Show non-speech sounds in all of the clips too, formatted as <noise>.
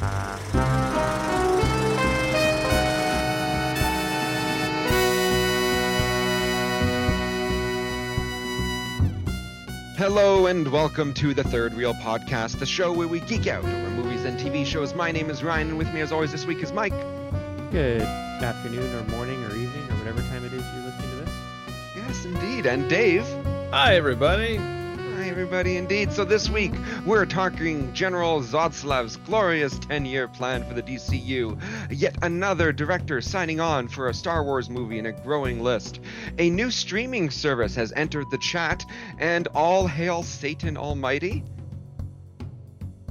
Hello and welcome to the Third Reel Podcast, the show where we geek out over movies and TV shows. My name is Ryan, and with me as always this week is Mike. Good afternoon or morning or evening or whatever time it is you're listening to this. Yes, indeed. And Dave. Hi, everybody. Everybody, indeed. So this week, we're talking General Zodslav's glorious 10-year plan for the DCU. Yet another director signing on for a Star Wars movie in a growing list. A new streaming service has entered the chat, and all hail Satan Almighty.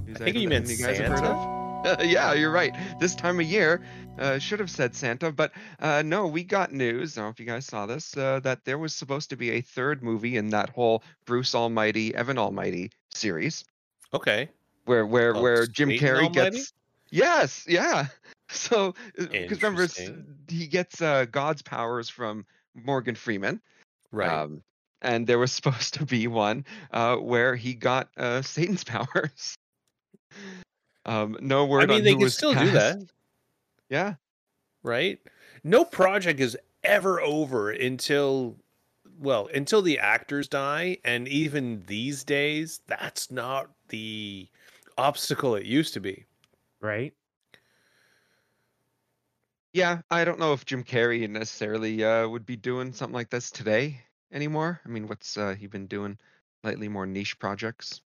I think you meant you guys have heard of? <laughs> yeah, you're right. This time of year, uh, should have said Santa, but uh, no, we got news. I don't know if you guys saw this, uh, that there was supposed to be a third movie in that whole Bruce Almighty, Evan Almighty series, Okay. where where Oh, where Jim Carrey Almighty? gets. Yes, yeah. <laughs> So because remember, he gets uh, God's powers from Morgan Freeman. Right. Um, and there was <laughs> supposed to be one uh, where he got uh, Satan's <laughs> powers. Um, no word I mean, they can still do that, Yeah. right? No project is ever over until, well, until the actors die. And even these days, that's not the obstacle it used to be. Right? Yeah, I don't know if Jim Carrey necessarily uh, would be doing something like this today anymore. I mean, what's uh, he been doing lately? More niche projects.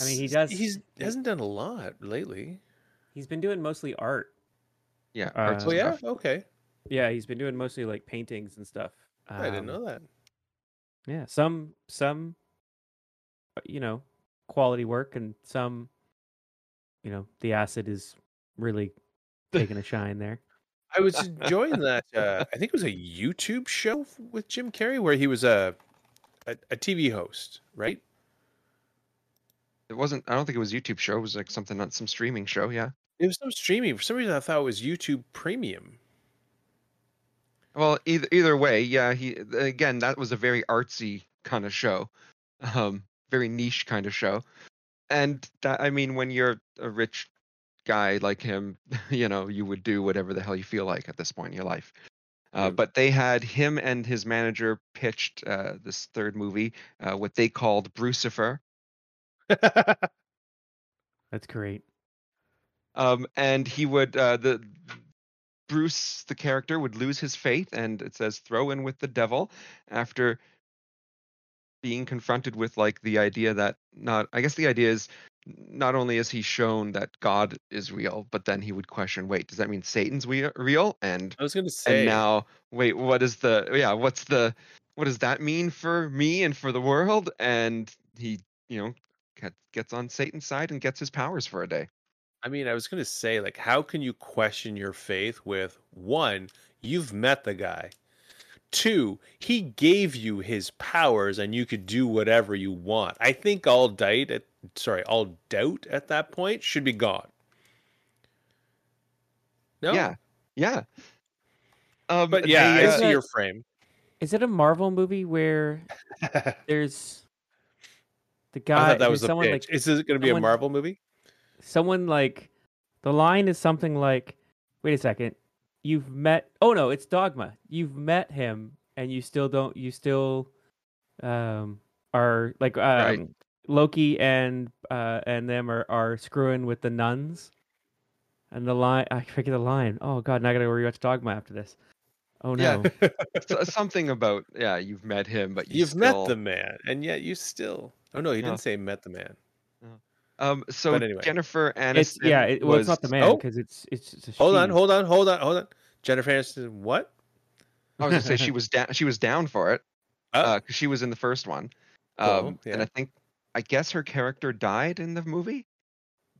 I mean, he does- He's hasn't done a lot lately. He's been doing mostly art. Yeah. Uh, Oh yeah. Okay. Yeah, he's been doing mostly like paintings and stuff. I didn't Um, know that. Yeah, some some uh, you know, quality work and some you know, the acid is really <laughs> taking a shine there. I was <laughs> enjoying that. Uh, I think it was a YouTube show with Jim Carrey where he was a a, a TV host, right? It wasn't. I don't think it was a YouTube show. It was like something on some streaming show. Yeah. It was some streaming. For some reason, I thought it was YouTube Premium. Well, either either way, yeah. He again, that was a very artsy kind of show, um, very niche kind of show, and that I mean, when you're a rich guy like him, <laughs> you know, you would do whatever the hell you feel like at this point in your life. Uh, Yeah. but they had him and his manager pitched uh, this third movie, uh, what they called Brucifer, <laughs> That's great. Um, and he would uh, the Bruce the character would lose his faith, and it says throw in with the devil after being confronted with like the idea that not I guess the idea is not only is he shown that God is real, but then he would question, wait, does that mean Satan's real? And I was going to say. and now wait, what is the yeah, what's the what does that mean for me and for the world? And he, you know, gets on Satan's side and gets his powers for a day. I mean, I was going to say, like, how can you question your faith with one, you've met the guy. Two, he gave you his powers and you could do whatever you want. I think all doubt at sorry, all doubt at that point should be gone. No, Yeah. Yeah. Um, but yeah, they, I uh, see your frame. Is it a Marvel movie where <laughs> there's the guy thought that was the someone pitch. like Is this going to be a Marvel movie? Someone like the line is something like wait a second you've met oh no it's dogma you've met him and you still don't you still um are like um, Right. loki and uh and them are are screwing with the nuns and the line i forget the line oh god now i gotta rewatch dogma after this oh no Yeah. <laughs> something about yeah, you've met him, but you You've still, met the man, and yet you still. Oh no, he No. didn't say met the man. Um, so But anyway. Jennifer Aniston. it's yeah it, well was, it's not the man Oh. because it's it's just a Hold on, hold on, hold on, hold on. Jennifer Aniston, what? I was gonna say she <laughs> was down. She was down for it Oh. because she was in the first one. Cool, Um, and. I think I guess her character died in the movie,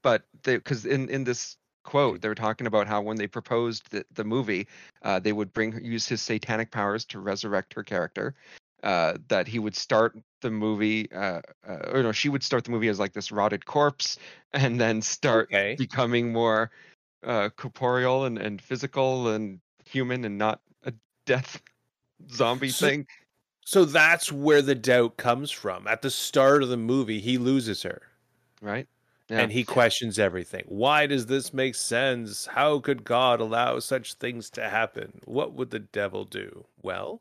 but because in in this quote they were talking about how when they proposed the, the movie, uh, they would bring use his satanic powers to resurrect her character. Uh, that he would start the movie, uh, uh, or no, she would start the movie as like this rotted corpse, <laughs> and then start Okay. becoming more uh, corporeal and, and physical and human and not a death <laughs> zombie So- thing. So that's where the doubt comes from. At the start of the movie, he loses her. Right? Yeah. and he questions everything. Why does this make sense? How could God allow such things to happen? What would the devil do? Well,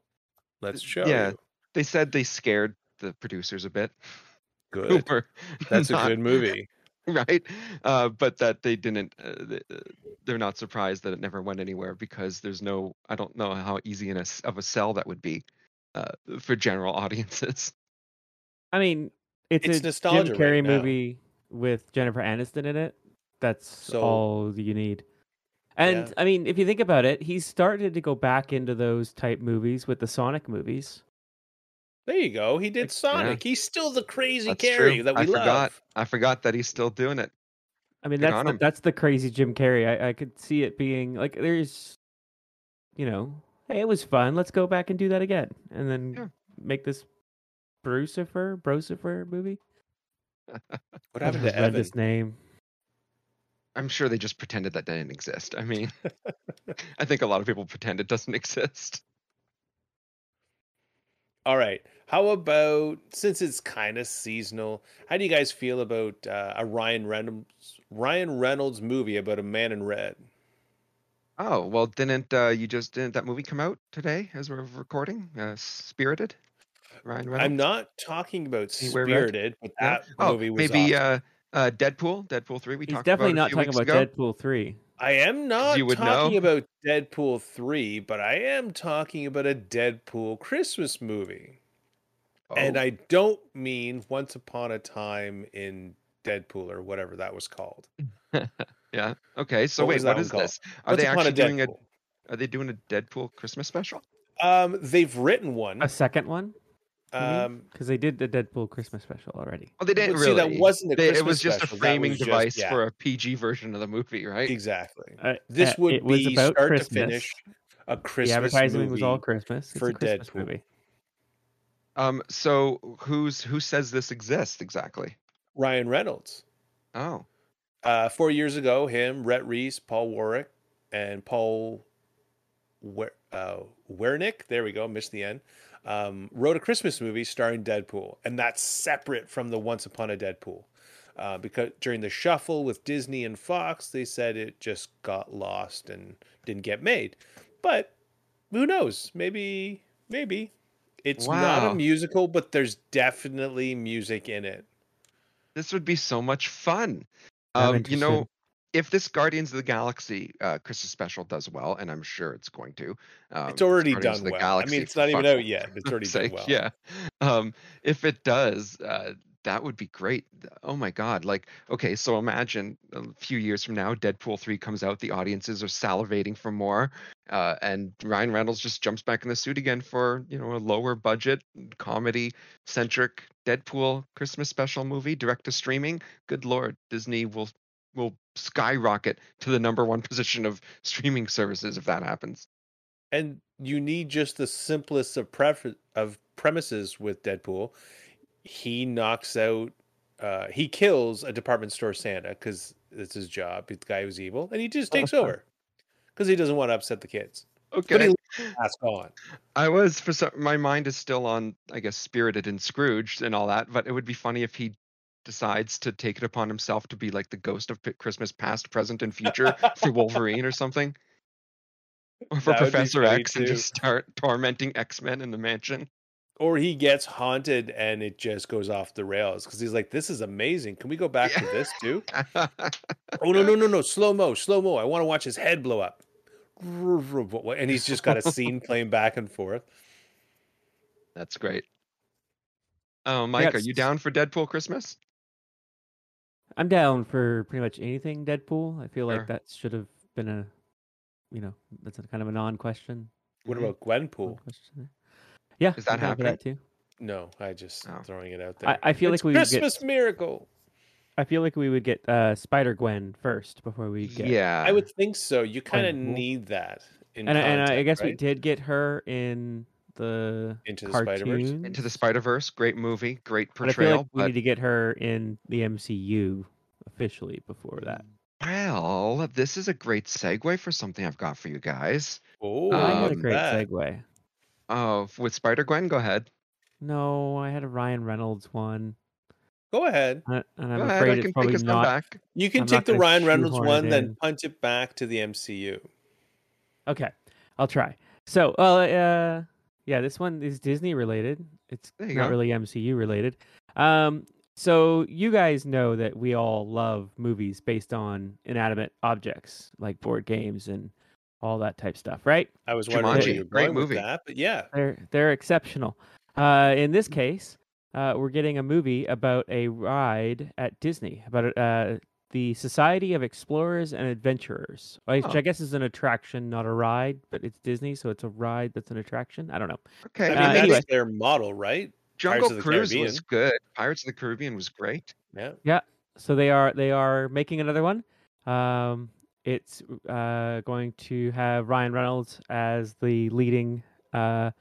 let's show yeah. you. They said they scared the producers a bit. <laughs> Good. were That's a good movie. <laughs> right? Uh, but that they didn't. Uh, they, uh, they're not surprised that it never went anywhere because there's no. I don't know how easy in a, s- of a sell that would be uh, for general <laughs> audiences. I mean, it's, It's a nostalgia Jim right Carrey now. movie with Jennifer Aniston in it. That's So- all you need. And Yeah. I mean, if you think about it, he's started to go back into those type movies with the Sonic movies. There you go. He did Like, Sonic. He's still the crazy That's Carrey true. that we I love. forgot. I forgot that he's still doing it. I mean, Good that's the, him. that's the crazy Jim Carrey. I, I could see it being like there's, you know, hey, it was fun. Let's go back and do that again, and then Yeah. make this Brucifer, Brucifer movie. <laughs> What happened to Evan? horrendous name? I'm sure they just pretended that didn't exist. I mean, <laughs> I think a lot of people pretend it doesn't <laughs> exist. All right. How about since it's kind of seasonal? How do you guys feel about uh, a Ryan Reynolds Ryan Reynolds movie about a man in red? Oh well, didn't uh, you just didn't that movie come out today as we're recording? Uh, Spirited, Ryan Reynolds. I'm not talking about He wear red? Spirited, but Yeah? that oh, movie was maybe awesome. Uh, Deadpool, Deadpool three. We He's talked definitely about not talking about ago. Deadpool three. I am not you would talking know. about Deadpool 3, but I am talking about a Deadpool Christmas movie. And Oh, I don't mean Once Upon a Time in Deadpool or whatever that was called. <laughs> yeah. Okay. So What wait, was that what one is called? this? Are Once they Upon actually doing a? Are they doing a Deadpool Christmas special? Um, they've written one. A second one, Um, because they did the Deadpool Christmas special already. Oh, they didn't But really. see, that wasn't a They- Christmas it was just special, a framing was just- device yeah. for a PG version of the movie, right? exactly. Uh, This uh, would it was be about start Christmas. to finish a Christmas the advertising movie. was all Christmas. It's for a Christmas Deadpool. movie. Um. So who's who says this exists exactly? Ryan Reynolds. Oh. Uh, four years ago, him, Rhett Reese, Paul Warwick, and Paul Wer- uh, Wernick, there we go, missed the end, um, wrote a Christmas movie starring Deadpool. And that's separate from the Once Upon a Deadpool. Uh, because during the shuffle with Disney and Fox, they said it just got lost and didn't get made. But who knows? Maybe, maybe. It's not a musical, but there's definitely music in it. This would be so much fun. Um, you know, if this Guardians of the Galaxy uh, Christmas special does well, and I'm sure it's going to, um, It's already done well. I mean, it's not even out yet. It's already <laughs> done well. Yeah. Um, if it does, uh, that would be great. Oh my God. Like, okay, so imagine a few years from now, Deadpool 3 comes out, the audiences are salivating for more, uh, and Ryan Reynolds just jumps back in the suit again for, you know, a lower budget, comedy centric Deadpool Christmas special movie direct to streaming. Good Lord, Disney will will skyrocket to the number one <laughs> position of streaming services if that happens. and you need just the simplest of pref- of premises with Deadpool. He knocks out, uh, he kills a department store Santa because it's his job. He's The guy who's evil, and he just takes over because he doesn't want to upset the kids. But Okay. he leaves the mask on. I was for some my mind is still on I guess Spirited and Scrooge and all that, but it would be funny if he decides to take it upon himself to be like the ghost of Christmas past, present, and <laughs> future for Wolverine or something. <laughs> Or for That would be Professor X and just start tormenting X-Men in the mansion. Or he gets haunted and it just goes off the rails because he's like, "This is amazing. Can we go back to this too?" Oh no no <laughs> no no! Slow mo, slow mo! I want to watch his head blow up. And he's just got a scene playing back and forth. That's great. Oh, Mike, are you down for Deadpool Christmas? I'm down for pretty much anything Deadpool. I feel Sure. like that should have been a, you know, that's a kind of a non-question. What about Gwenpool? non-question. Yeah, Is that I'm down for that too. No, I just Oh. throwing it out there. I, I feel It's like we would get. Christmas miracle. I feel like we would get uh, Spider Gwen first before we get. Yeah. I would think so. You kind of need that. In And, I- and I content, guess we did get her in the Into the Spider-Verse? Into the Spider Verse, great movie, great But I feel portrayal. like we but need to get her in the MCU officially before that. well, this is a great segue for something I've got for you guys. Oh, I Um, a great that. segue. Oh, with Spider Gwen, go ahead. No, I had a Ryan Reynolds one. Go ahead. Uh, and I'm Go ahead, afraid I it's can probably not. back. You can I'm take the Ryan Reynolds one, it then punch it back to the MCU. Okay, I'll try. So, well, uh, yeah, this one is Disney related. It's not go. really MCU related. Um, so you guys know that we all love movies based on inanimate objects like board games and all that type stuff, right? I was wondering where Jumanji, you were great going with movie. that, but yeah, They're they're exceptional. Uh, in this case, uh, we're getting a movie about a ride at Disney about uh, the Society of Explorers and Adventurers, which Oh. I guess is an attraction, not a ride, but it's Disney, so it's a ride that's an attraction. I don't know. Okay, I mean Uh, that's anyway. their model, right? Jungle of the Cruise Caribbean. was good. Pirates of the Caribbean was great. Yeah. Yeah. So they are they are making another one. Um, it's uh, going to have Ryan Reynolds as the leading uh,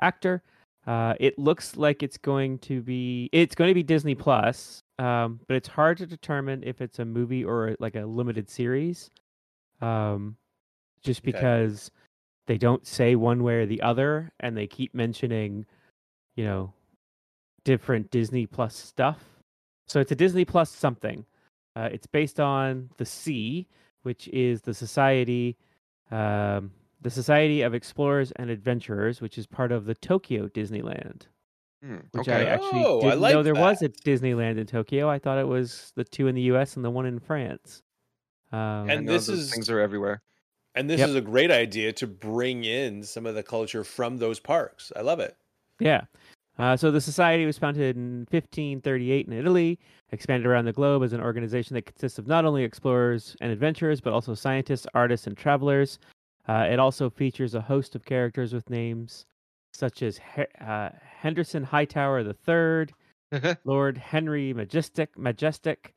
actor. Uh, it looks like it's going to be it's going to be Disney Plus, um, but it's hard to determine if it's a movie or like a limited series, um, just Okay. because they don't say one way or the other, and they keep mentioning, you know, different Disney Plus stuff. So it's a Disney Plus something. Uh, it's based on the Sea, which is the society, um, the Society of Explorers and Adventurers, which is part of the Tokyo Disneyland. Hmm, Which okay. I actually Oh, didn't know like there was a. Disneyland in Tokyo. I thought it was the two in the U.S. and the one in France. Um, And this those is- things are everywhere. And this Yep. is a great idea to bring in some of the culture from those parks. I love it. Yeah. Uh, so the society was founded in 1538 in Italy, expanded around the globe as an organization that consists of not only explorers and adventurers, but also scientists, artists, and travelers. Uh, it also features a host of characters with names such as He- uh, Henderson Hightower III, Lord Henry Majestic, Majestic,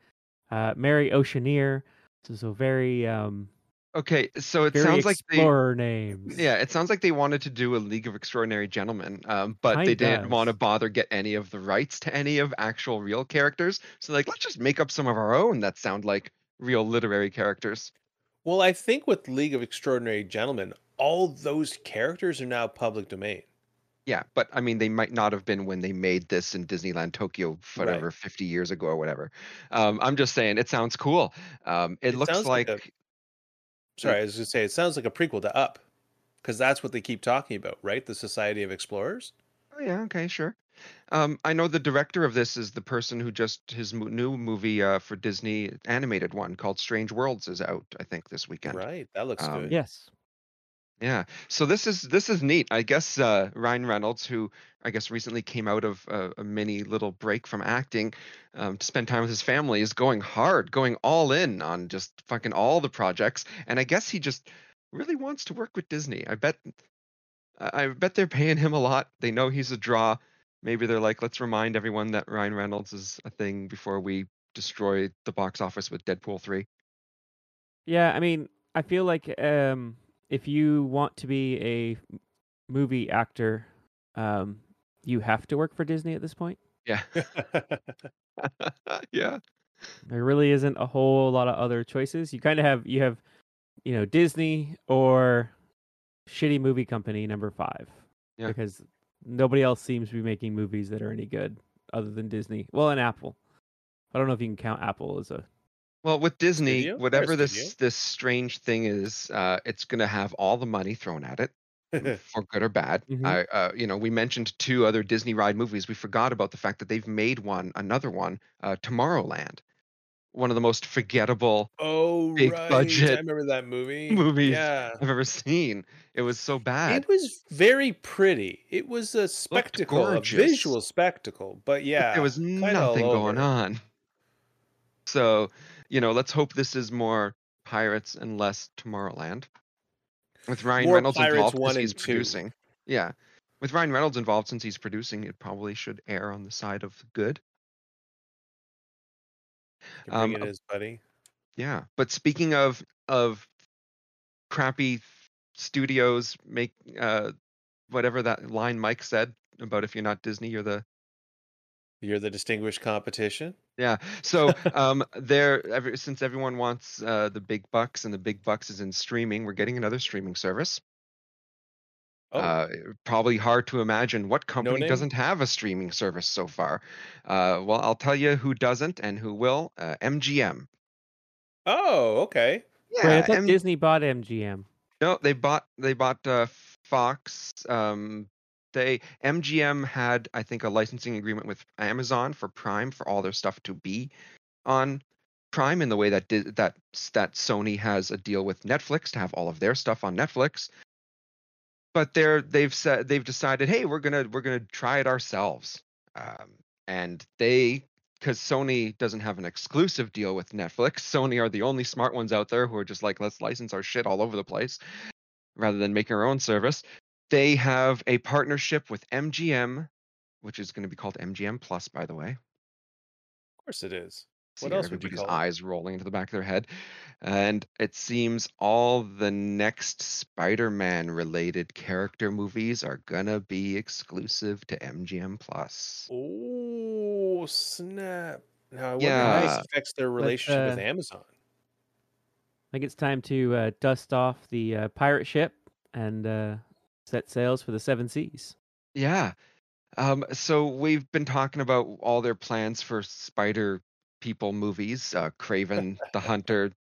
uh, Mary Oceaneer. So, so very, um, okay, so it sounds like they explorer names. Yeah, it sounds like they wanted to do a League of Extraordinary Gentlemen, um, but they didn't want to bother get any of the rights to any of actual real characters. So like, let's just make up some of our own that sound like real literary characters. Well, I think with League of Extraordinary Gentlemen, all those characters are now public domain. Yeah, but I mean, they might not have been when they made this in Disneyland Tokyo, whatever, 50 years ago or whatever. Um, I'm just saying, it sounds cool. Um, it, It looks like like, a- Sorry, I was going to say it sounds like a prequel to Up, because that's what they keep talking about, right? The Society of Explorers. oh yeah, okay, sure. Um, I know the director of this is the person who just his mo- new movie uh, for Disney animated one called Strange Worlds is out, I think, this weekend. Right, that looks Um, good. Yes. Yeah. So this is this is neat. I guess uh, Ryan Reynolds, who I guess recently came out of a, a mini little break from acting um, to spend time with his family, is going hard, going all in on just fucking all the projects. And I guess he just really wants to work with Disney. I bet. I I bet they're paying him a lot. They know he's a draw. Maybe they're like, let's remind everyone that Ryan Reynolds is a thing before we destroy the box office with Deadpool three. Yeah, I mean, I feel like um, if you want to be a movie actor, um, you have to work for Disney at this point. Yeah. <laughs> <laughs> yeah. There really isn't a whole lot of other choices. You kind of have you have, you know, Disney or shitty movie company number five. Yeah. Because nobody else seems to be making movies that are any good other than Disney. Well, and Apple. I don't know if you can count Apple as a. Well, with Disney, Studio? Whatever this this strange thing is, uh, it's going to have all the money thrown at it, <laughs> for good or bad. Mhm. I, uh, you know, we mentioned two other Disney ride movies. We forgot about the fact that they've made one, another one, uh, Tomorrowland, one of the most forgettable oh, Big right. budget I remember that movie. movies Yeah. I've ever seen. It was so bad. It was very pretty. It was a spectacle, a visual spectacle. But yeah, there was nothing going on. So, you know, let's hope this is more Pirates and less Tomorrowland. With Ryan More Reynolds Pirates involved since he's two. producing. Yeah. With Ryan Reynolds involved since he's producing, it probably should err on the side of good. Um, it as buddy. Yeah. But speaking of of crappy studios make uh whatever that line Mike said about if you're not Disney, you're the You're the distinguished competition. Yeah. So um, there, every, since everyone wants uh, the big bucks and the big bucks is in streaming, we're getting another streaming service. Oh, Uh, probably hard to imagine what company name? doesn't have a streaming service so far. Uh, well, I'll tell you who doesn't and who will. Uh, MGM. oh, okay. Yeah, Wait, I thought M- Disney bought MGM. no, they bought they bought uh, Fox. Um, they MGM had I think a licensing agreement with Amazon for Prime for all their stuff to be on Prime in the way that di- that that Sony has a deal with Netflix to have all of their stuff on Netflix. But they're they've said they've decided, hey, we're gonna we're gonna try it ourselves, um, and they because Sony doesn't have an exclusive deal with Netflix. Sony are the only smart ones out there who are just like, let's license our shit all over the place rather than making our own service. They have a partnership with MGM, which is going to be called MGM Plus, by the way. Of course it is. See What else would everybody's you call eyes rolling into the back of their head. And it seems all the next Spider-Man related character movies are gonna be exclusive to MGM Plus. Oh snap! Now I wonder how Yeah. this affects their relationship with uh, Amazon. I think it's time to uh, dust off the uh, pirate ship and uh, set sails for the seven seas. Yeah. Um, so we've been talking about all their plans for Spider People movies. Uh, Kraven <laughs> the Hunter,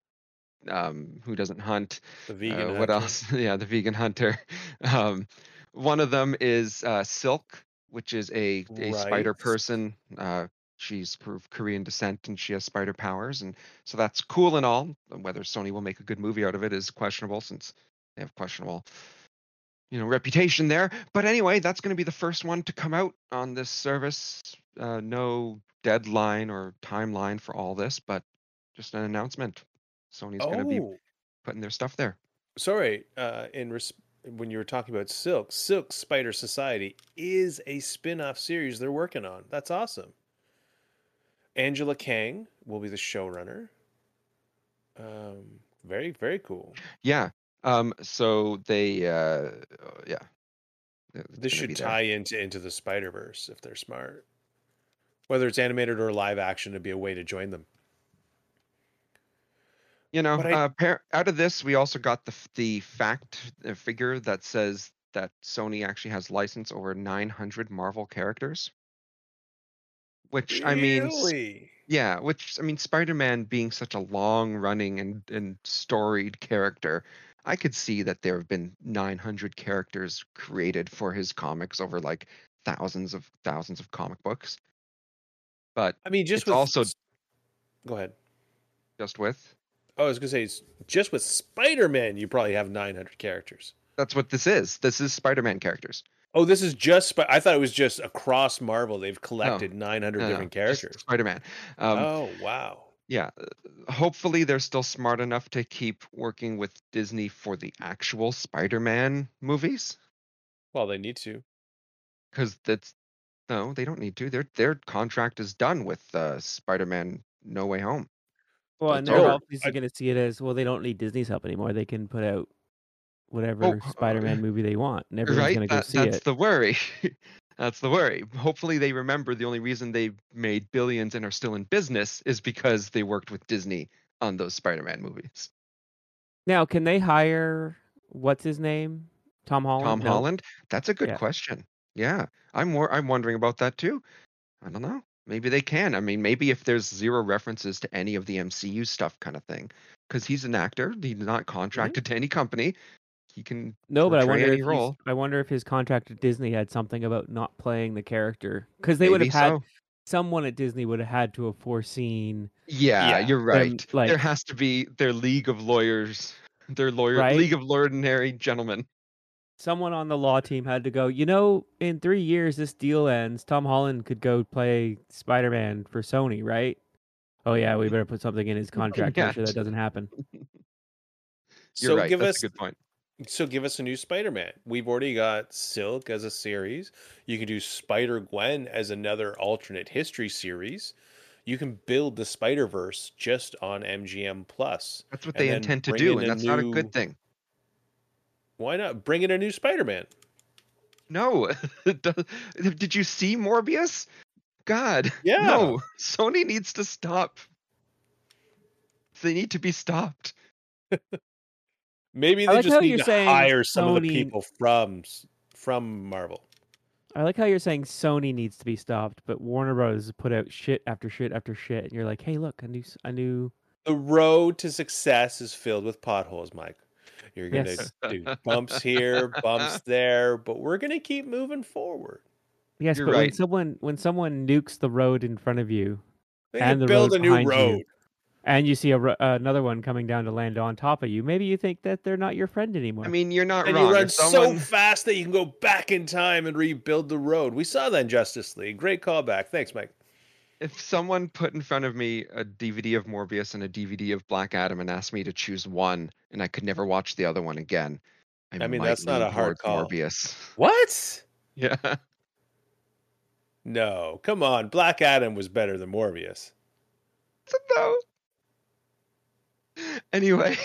um, who doesn't hunt. The vegan. Uh, what hunter. else? <laughs> yeah, the vegan hunter. <laughs> Um, one of them is uh, Silk, which is a, a spider person. Uh, she's of Korean descent and she has spider powers, and so that's cool and all. Whether Sony will make a good movie out of it is questionable, since they have questionable, you know, reputation there. But anyway, that's going to be the first one to come out on this service. Uh, no deadline or timeline for all this, but just an announcement. Sony's going to be Oh, putting their stuff there. sorry. Uh, in res- when you were talking about Silk, Silk Spider Society is a spin-off series they're working on. That's awesome. Angela Kang will be the showrunner. Um, very very cool. Yeah. Um. So they. Uh. Yeah. It's This should tie into into the Spider Verse if they're smart. Whether it's animated or live action, it'd be a way to join them. You know, I- uh, par- out of this, we also got the the fact uh, figure that says that Sony actually has license over 900 Marvel characters. Which I mean, yeah, which I mean, Spider-Man being such a long-running and and storied character, I could see that there have been 900 characters created for his comics over like thousands of thousands of comic books. But I mean, just with also- Go ahead. just with Oh, I was gonna say, just with Spider Man, you probably have 900 characters. that's what this is. This is Spider-Man characters. Oh, this is just. I thought it was just across Marvel. They've collected 900 No, no, different characters. Spider-Man. Um, oh wow! Yeah uh, hopefully they're still smart enough to keep working with disney for the actual spider-man movies Well, they need to. because that's no they don't need to their their contract is done with uh, spider-man no way home Well, So and they're over. obviously going to see it as well. They don't need Disney's help anymore. They can put out whatever Oh, uh, Spider-Man movie they want, and <laughs> everyone's right going to go That- see that's it. That's the worry <laughs> that's the worry. Hopefully they remember the only reason they made billions and are still in business is because they worked with disney on those spider-man movies. Now, can they hire what's his name? Tom Holland. tom No. holland? That's a good Yeah. question. Yeah. I'm more i'm wondering about that too. I don't know. Maybe they can. I mean maybe if there's zero references to any of the mcu stuff kind of thing because he's an actor. He's not mm-hmm. contracted to any company he can No, but I wonder any if role. I wonder if his contract at Disney had something about not playing the character because they would have had so. someone at Disney would have had to have foreseen. yeah, Yeah, you're right like- there has to be their league of lawyers their lawyer Right? league of ordinary gentlemen Someone on the law team had to go. You know, in three years this deal ends. Tom Holland could go play Spider Man for Sony, right? Oh yeah, we better put something in his <laughs> contract to Yeah. make sure that doesn't happen. <laughs> you're so right give that's us a good point so give us a new Spider-Man. We've already got Silk as a series. You can do Spider Gwen as another alternate history series. You can build the Spider Verse just on MGM Plus. that's what they intend to do and that's not a good thing Why not bring in a new Spider-Man? no <laughs> did you see morbius god Yeah. no sony needs to stop they need to be stopped <laughs> Maybe they like just need you're to saying hire some of the people from from Marvel. I like how you're saying Sony needs to be stopped, but Warner Bros. put out shit after shit after shit, and you're like, hey, look, a new, s- a new. The road to success is filled with potholes, Mike. You're gonna Yes. <laughs> do bumps here, bumps there, but we're gonna keep moving forward. Yes, You're but when someone when someone nukes the road in front of you, They And the build road a new road. you. Road. and you see a, ro- another one coming down to land on top of you, maybe you think that they're not your friend anymore. I mean, you're not And wrong. you run someone, so fast that you can go back in time and rebuild the road. We saw that in Justice League. Great callback. Thanks, Mike. if someone put in front of me a DVD of Morbius and a DVD of Black Adam and asked me to choose one, and I could never watch the other one again, I, I mean, might that's not a hard call. Morbius. What? <laughs> Yeah. No, come on. Black Adam was better than Morbius. no. <laughs> Anyway,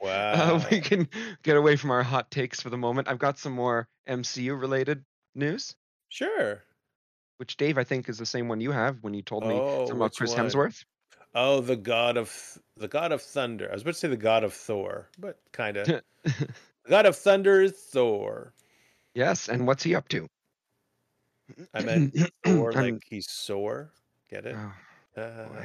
Wow. <laughs> uh, we can get away from our hot takes for the moment. I've got some more MCU related news, sure. which Dave I think is the same one you have when you told me Oh, something about Chris one? Hemsworth. Oh, the god of the god of thunder. I was about to say the god of Thor, but kind of. <laughs> god of thunder is Thor. yes, and what's he up to? I meant <clears throat> Thor like he's sore. Get it? Oh, Uh.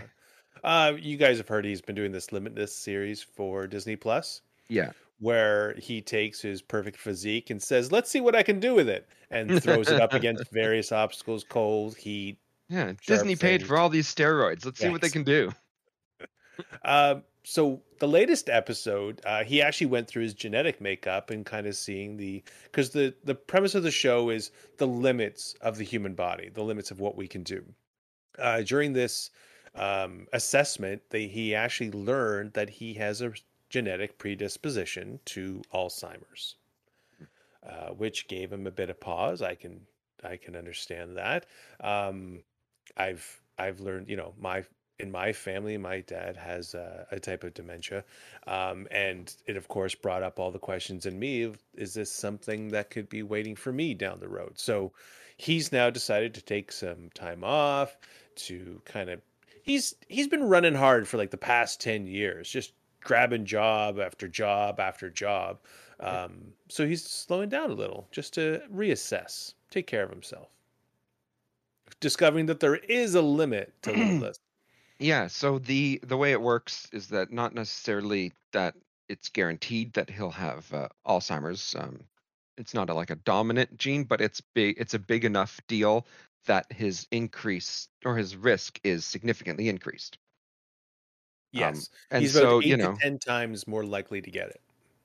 Uh, you guys have heard he's been doing this Limitless series for Disney Plus, yeah. where he takes his perfect physique and says, "Let's see what I can do with it," and throws it up <laughs> against various obstacles, cold, heat. Yeah, Disney paid things. for all these steroids. Let's see what they can do. <laughs> Uh, so the latest episode, uh, he actually went through his genetic makeup and kind of seeing the because the the premise of the show is the limits of the human body, the limits of what we can do. Uh, during this um, assessment, that he actually learned that he has a genetic predisposition to Alzheimer's, uh, which gave him a bit of pause. I can I can understand that. Um, I've I've learned, you know, my in my family, my dad has uh, a type of dementia, um, and it of course brought up all the questions in me: of, Is this something that could be waiting for me down the road? So he's now decided to take some time off to kind of. He's he's been running hard for like the past ten years, just grabbing job after job after job. Um, so he's slowing down a little just to reassess, take care of himself discovering that there is a limit to <clears throat> limitless. Yeah, so the the way it works is that not necessarily that it's guaranteed that he'll have uh, Alzheimer's. Um, it's not a, like a dominant gene, but it's big. It's a big enough deal that his increase or his risk is significantly increased. Yes, And he's about so you know, ten times more likely to get it.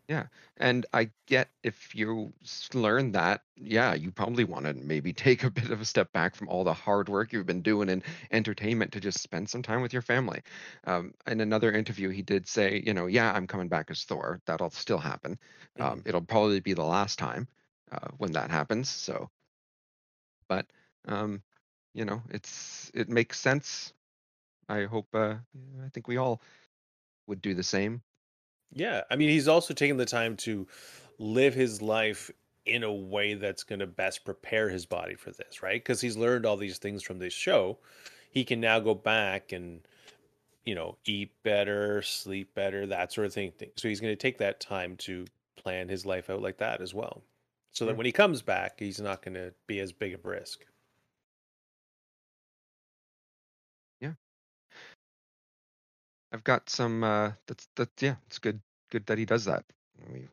Yeah. And I get if you learn that, yeah, you probably want to maybe take a bit of a step back from all the hard work you've been doing in entertainment to just spend some time with your family. Um, in another interview, he did say, you know, yeah, I'm coming back as Thor. That'll still happen. Um, it'll probably be the last time uh, when that happens. So, but um, you know, it's it makes sense. I hope. Uh, I think we all would do the same. Yeah, I mean, he's also taking the time to live his life in a way that's going to best prepare his body for this, right? Because he's learned all these things from this show. He can now go back and, you know, eat better, sleep better, that sort of thing. So he's going to take that time to plan his life out like that as well. So that when he comes back, he's not going to be as big of a risk. I've got some. Uh, that's that. Yeah, it's good. Good that he does that. We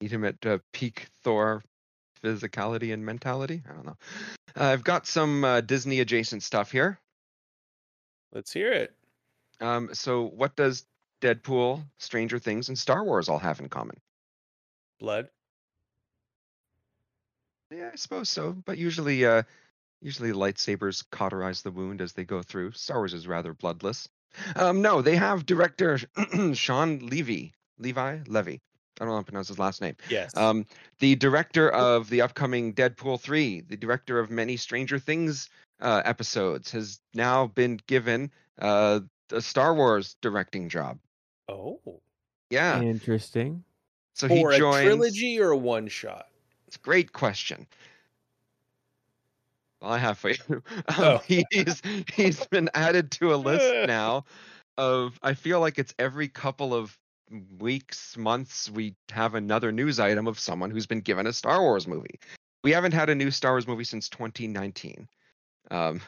meet him at uh, peak Thor physicality and mentality. I don't know. Uh, I've got some uh, Disney adjacent stuff here. Let's hear it. Um, so what does Deadpool, Stranger Things, and Star Wars all have in common? Blood. Yeah, I suppose so. But usually, uh, usually lightsabers cauterize the wound as they go through. Star Wars is rather bloodless. Um, no, they have director <clears throat> Shawn Levy, Levi, Levy. I don't know how to pronounce his last name. Yes. Um, the director of the upcoming Deadpool 3, the director of many Stranger Things uh, episodes, has now been given uh, a Star Wars directing job. oh. Yeah. Interesting. So he Or a joins. trilogy or a one shot? It's a great question. Well, I have for you. <laughs> Um, Oh. he's he's been added to a list <laughs> now of I feel like it's every couple of weeks, months we have another news item of someone who's been given a Star Wars movie. we haven't had a new Star Wars movie since 2019. Um,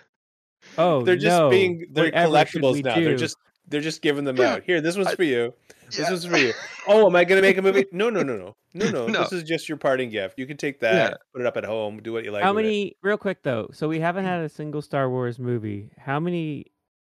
Oh, they're just no. being they're Whatever collectibles we now. They're just they're just giving them Yeah. out. Here, this one's I- for you. This yeah. one's for you. Oh, am I gonna make a movie? No, no, no, no, no, no. <laughs> No. This is just your parting gift. You can take that, Yeah. put it up at home, do what you like. How with it. many? Real quick though, so we haven't had a single Star Wars movie. How many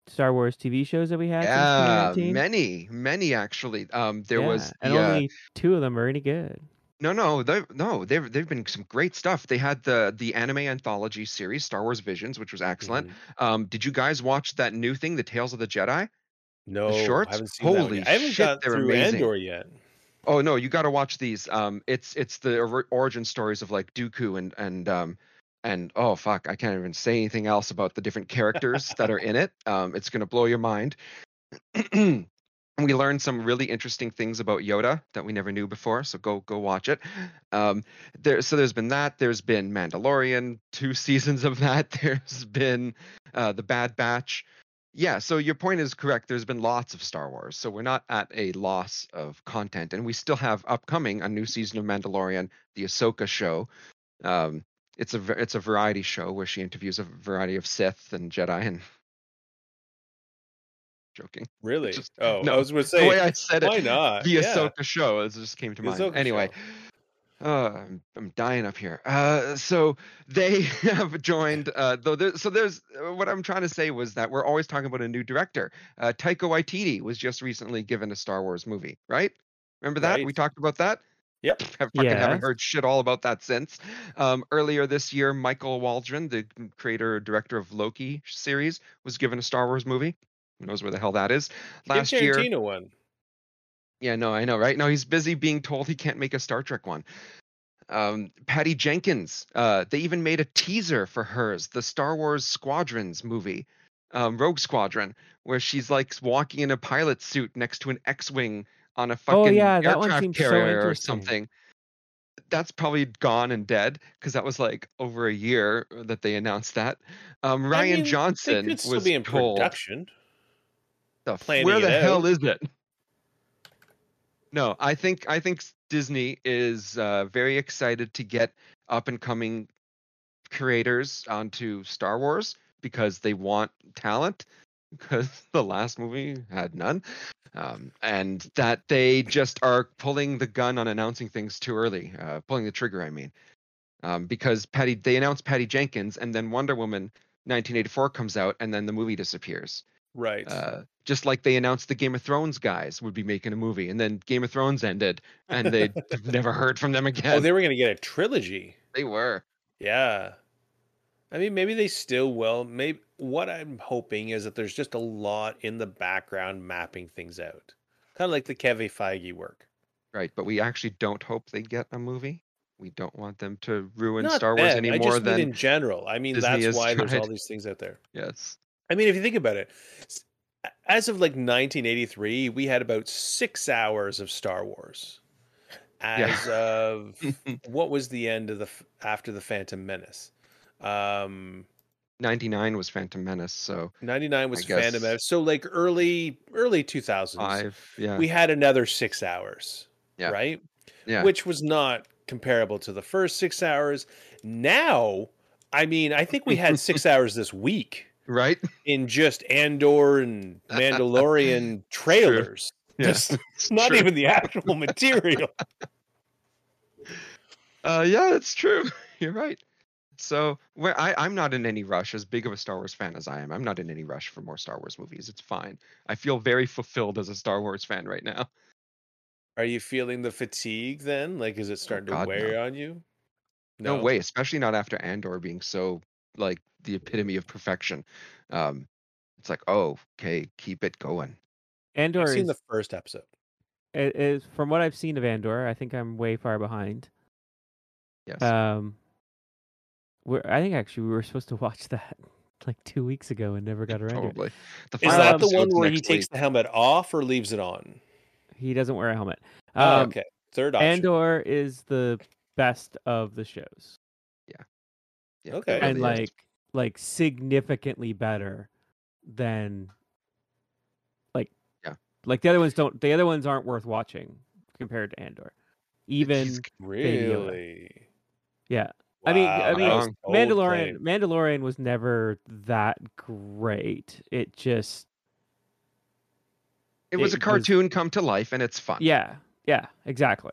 Star Wars TV shows have we had yeah, since 2019? many, many actually. Um, there Yeah, was and the, uh, only two of them are any good. No, no, they no, they've they've been some great stuff. They had the the anime anthology series, Star Wars Visions, which was excellent. Mhm. Um, did you guys watch that new thing, The Tales of the Jedi? No, shorts? I haven't seen that Holy yet. I haven't shit, got they're through amazing. Andor yet. Oh no, you got to watch these. Um, it's it's the or- origin stories of like Dooku and and um and oh fuck, I can't even say anything else about the different characters that are in it. Um, it's gonna blow your mind. <clears throat> we learned some really interesting things about Yoda that we never knew before. So go go watch it. Um, there so there's been that. There's been Mandalorian, two <laughs> seasons of that. <laughs> There's been uh, the Bad Batch. Yeah, so your point is correct. There's been lots of Star Wars, so we're not at a loss of content, and we still have upcoming a new season of Mandalorian, the Ahsoka show. Um, it's a it's a variety show where she interviews a variety of Sith and Jedi. And joking, Really? Just- oh, <laughs> no, I was going to the way I said it, why not? the Yeah. Ahsoka show, it just came to mind. Ahsoka anyway. Uh, I'm, I'm dying up here. Uh, so they <laughs> have joined. Uh, though, there, so there's uh, what I'm trying to say was that we're always talking about a new director. Uh, Taika Waititi was just recently given a Star Wars movie, right? Remember that we talked about that? Yep. <laughs> Have fucking haven't heard shit all about that since. Um, earlier this year, Michael Waldron, the creator director of Loki series, was given a Star Wars movie. Who knows where the hell that is? Last Give year, Tarantino one. Yeah, no, I know, right? No, he's busy being told he can't make a Star Trek one. Um, Patty Jenkins, uh, they even made a teaser for hers, the Star Wars Squadrons movie, um, Rogue Squadron, where she's like walking in a pilot suit next to an X-wing on a fucking Oh, yeah, that one aircraft seems so carrier or something. That's probably gone and dead because that was like over a year that they announced that. Um, I Rian mean, Johnson could still was be in told production. the where the hell is it? No, I think I think Disney is uh, very excited to get up and coming creators onto Star Wars because they want talent <laughs> because the last movie had none. Um, and that they just are pulling the gun on announcing things too early, uh, pulling the trigger. I mean, um, because Patty they announced Patty Jenkins, and then Wonder Woman 1984 comes out, and then the movie disappears. Right. Uh, just like they announced the Game of Thrones guys would be making a movie, and then Game of Thrones ended, and they <laughs> <laughs> never heard from them again. oh, they were going to get a trilogy. they were. Yeah. I mean, maybe they still will. Maybe what I'm hoping is that there's just a lot in the background mapping things out, kind of like the Kevin Feige work. Right, but we actually don't hope they get a movie. We don't want them to ruin Not Star Wars them, any I just than mean in general. I mean, Disney that's why there's all these things out there. <laughs> yes. I mean, if you think about it, as of like 1983, we had about six hours of Star Wars. Yeah. As of <laughs> what was the end of the after the Phantom Menace? Um, 99 was Phantom Menace, so 99 was Phantom Menace. So like early early 2000s, five. Yeah, we had another six hours. Yeah. Right. yeah. Which was not comparable to the first six hours. Now, I mean, I think we had six <laughs> hours this week. Right. <laughs> in just Andor and Mandalorian <laughs> trailers. Yeah, Just <laughs> it's not true. even the actual material. Uh, yeah, it's true. You're right. So where I, I'm not in any rush, as big of a Star Wars fan as I am, I'm not in any rush for more Star Wars movies. It's fine. I feel very fulfilled as a Star Wars fan right now. Are you feeling the fatigue then? Like, is it starting to God, wear on you? No. way, especially not after Andor being so like the epitome of perfection. Um, it's like, oh, okay, keep it going. Andor I've seen is, the first episode. it is from what I've seen of Andor. I think I'm way far behind. Yes. Um, we're, I think actually we were supposed to watch <laughs> that like two weeks ago and never got around to it. Totally. The Is that the one where he next takes week. the helmet off or leaves it on? He doesn't wear a helmet. Oh, Um, okay. Third option. Andor is the best of the shows, Yeah, Okay. and really is. like like significantly better than like Yeah. like the other ones don't. The other ones aren't worth watching compared to Andor. Even He's- really? yeah, I mean, I mean, that was a bold Mandalorian. Mandalorian was never that great. It just, It was a It was- cartoon come to life, and it's fun. yeah, yeah, exactly.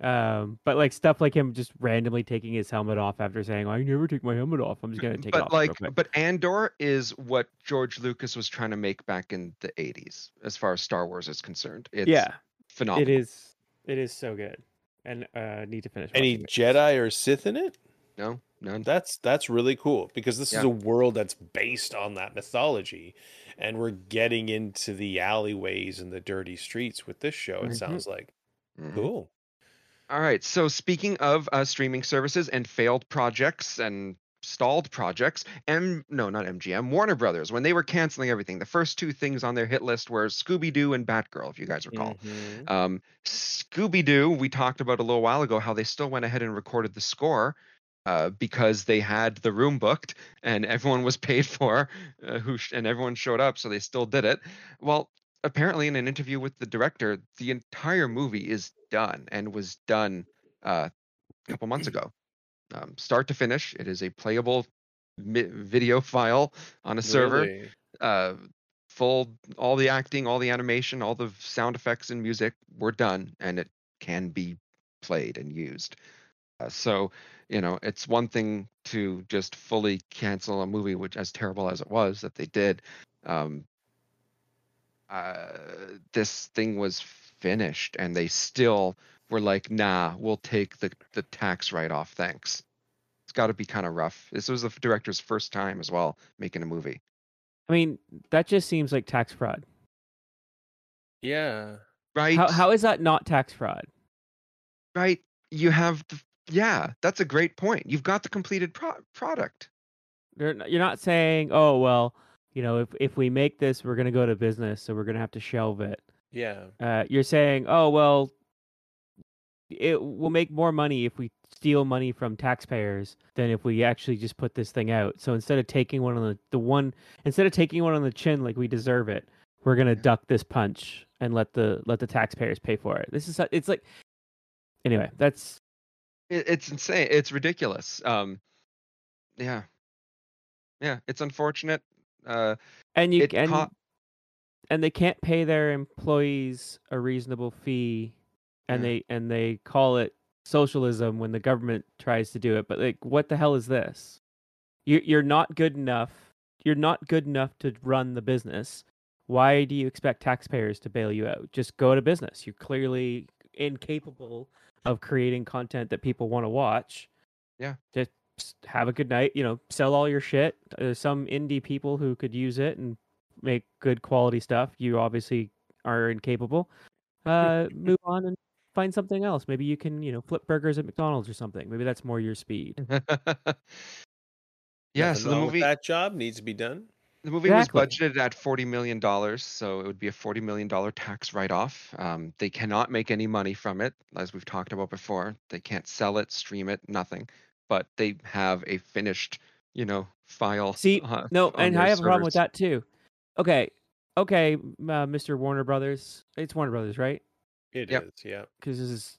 Um, but like stuff like him just randomly taking his helmet off after saying, "I never take my helmet off. I'm just gonna take it but off." real like, but Andor is what George Lucas was trying to make back in the '80s, as far as Star Wars is concerned. It's yeah, phenomenal. it is. It is so good, and uh, need to finish. Any it. Jedi or Sith in it? No, none. That's that's really cool because this is a world that's based on that mythology, and we're getting into the alleyways and the dirty streets with this show. It Mhm. sounds like Mhm. cool. All right. So speaking of uh, streaming services and failed projects and stalled projects, M no, not MGM, Warner Brothers, when they were canceling everything, the first two things on their hit list were Scooby Doo and Batgirl, if you guys recall. Mhm. Um, Scooby Doo, we talked about a little while ago how they still went ahead and recorded the score uh, because they had the room booked and everyone was paid for, uh, who sh- and everyone showed up, so they still did it. Well, apparently, in an interview with the director, the entire movie is done and was done uh, a couple months ago, um, start to finish. It is a playable mi- video <laughs> file on a server Really? uh full all the acting all the animation all the sound effects and music were done and it can be played and used uh, so you know it's one thing to just fully cancel a movie which as terrible as it was that they did um uh this thing was finished and they still were like nah we'll take the the tax write off thanks. It's got to be kind of rough. This was the director's first time as well making a movie. I mean, that just seems like tax fraud. Yeah. right? How how is that not tax fraud? right? You have the yeah that's a great point. You've got the completed pro- product. They're n- You're not saying, "Oh well, you know, if if we make this, we're gonna go to business, so we're gonna have to shelve it." Yeah. Uh, you're saying, "Oh well, it will make more money if we steal money from taxpayers than if we actually just put this thing out." So instead of taking one on the the one instead of taking one on the chin like we deserve it, we're gonna duck this punch and let the let the taxpayers pay for it. This is it's like anyway. That's it, it's insane it's ridiculous um yeah yeah it's unfortunate uh and you and co- and they can't pay their employees a reasonable fee and Yeah. they and they call it socialism when the government tries to do it but like what the hell is this? You you're not good enough you're not good enough to run the business. Why do you expect taxpayers to bail you out? Just go to business. You're clearly incapable of creating content that people want to watch. Yeah. just have a good night you know sell all your shit there's some indie people who could use it and make good quality stuff you obviously are incapable <laughs> uh move on and find something else maybe you can you know flip burgers at mcdonald's or something maybe that's more your speed <laughs> yeah Nothing so the movie that job needs to be done. The movie Exactly. was budgeted at forty million dollars, so it would be a forty million dollar tax write-off. Um, they cannot make any money from it, as we've talked about before. They can't sell it, stream it, nothing. But they have a finished, you know, file. See, uh, no and i have a problem with that too okay okay uh, mr warner brothers it's warner brothers right It is. Yep. Yeah. because this is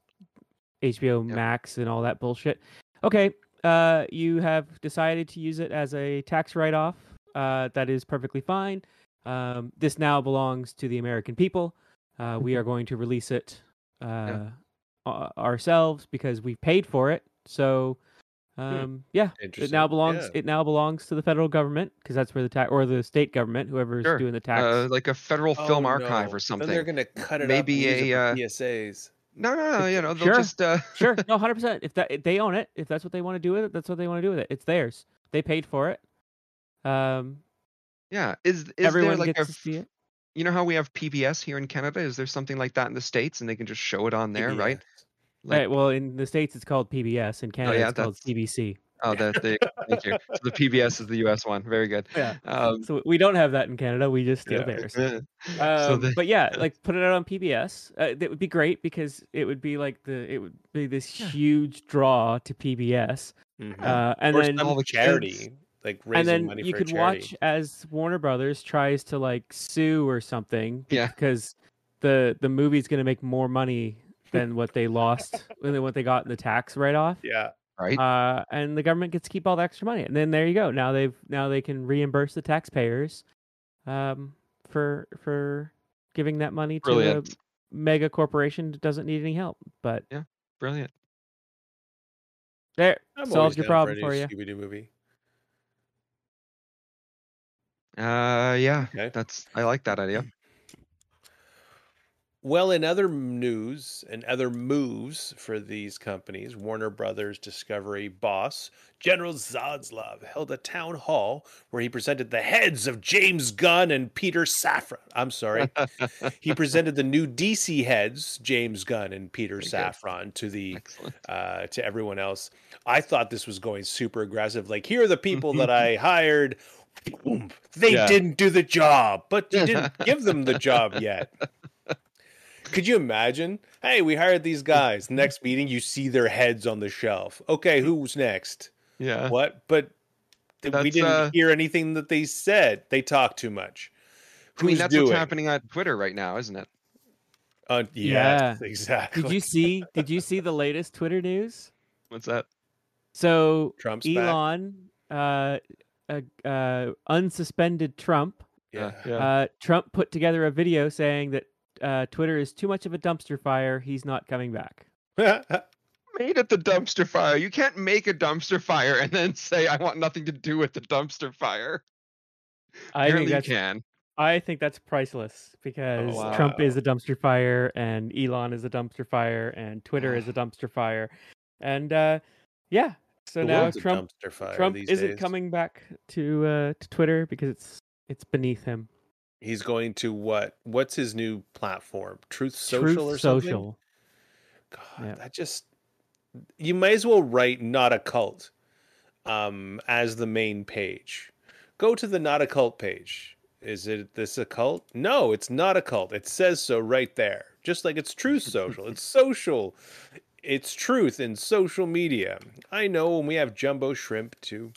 hbo Yep. max and all that bullshit okay uh you have decided to use it as a tax write-off uh that is perfectly fine um this now belongs to the american people uh we are going to release it uh uh, ourselves because we paid for it so um yeah it now belongs Yeah. it now belongs to the federal government because that's where the tax or the state government whoever's Sure. doing the tax Uh, like a federal Oh, film archive no. or something. Then they're gonna cut it Maybe up and use a, it uh, for PSAs. No, no, no. You know, they'll Sure. just. Uh, sure <laughs> no 100% if that if they own it if that's what they want to do with it that's what they want to do with it it's theirs they paid for it um yeah. Is is everyone there like gets a, to see it you know how we have PBS here in Canada? Is there something like that in the states, and they can just show it on there, right? Like, right well in the states it's called pbs in canada yeah, it's called cbc Oh, that they. thank you. So the PBS is the US one. Very good. Yeah. Um, so we don't have that in canada we just steal Yeah. theirs so Um, they, but yeah, <laughs> like put it out on PBS. Uh, that would be great because it would be like the it would be this Yeah. huge draw to PBS, Mhm. uh, and or then all the charity, like raising and then you could watch as Warner Brothers tries to like sue or something. Yeah. because the the movie's going to make more money than what they lost than what they got in the tax write off. Yeah. Right. uh, and the government gets to keep all the extra money. And then there you go. Now they've now they can reimburse the taxpayers um, for for giving that money to Brilliant. a mega corporation that doesn't need any help. But yeah, Brilliant. there I'm solved your problem for for you. Scooby-Doo movie. Uh, yeah. Okay. That's I like that idea. Well, in other news and other moves for these companies, Warner Brothers Discovery boss General Zaslav held a town hall where he presented the heads of James Gunn and Peter Safran. I'm sorry. <laughs> he presented the new DC heads, James Gunn and Peter Very good. Safran, to the uh, to everyone else. I thought this was going super aggressive. Like, here are the people that <laughs> I hired. Boom. They Yeah. didn't do the job, but you didn't give them the job <laughs> yet. Could you imagine? Hey, we hired these guys. Next meeting, you see their heads on the shelf. Okay, who's next? Yeah. What? But th- we didn't uh, hear anything that they said. They talk too much. I mean, Who's that's doing? what's happening on Twitter right now, isn't it? Uh, yes, Yeah. exactly. Did you see? did you see the latest Twitter news? What's that? So Trump's back? Elon, uh, uh, uh, unsuspended Trump. Yeah. Yeah. Uh, Trump put together a video saying that uh, Twitter is too much of a dumpster fire. He's not coming back. <laughs> Made it the dumpster fire. You can't make a dumpster fire and then say I want nothing to do with the dumpster fire. I think you that's can. I think that's priceless because Trump is a dumpster fire and Elon is a dumpster fire and Twitter is a <sighs> dumpster fire, and uh, yeah. So The now Trump dumpster fire Trump isn't days. coming back to uh, to Twitter because it's it's beneath him. He's going to what? What's his new platform? Truth Social Truth or something? Social. God, Yeah. that just you may as well write not a cult um as the main page. Go to the not a cult page. Is it this a cult? No, it's not a cult. It says so right there. Just like it's truth social. it's <laughs> social. It's truth in social media. I know when we have jumbo shrimp too.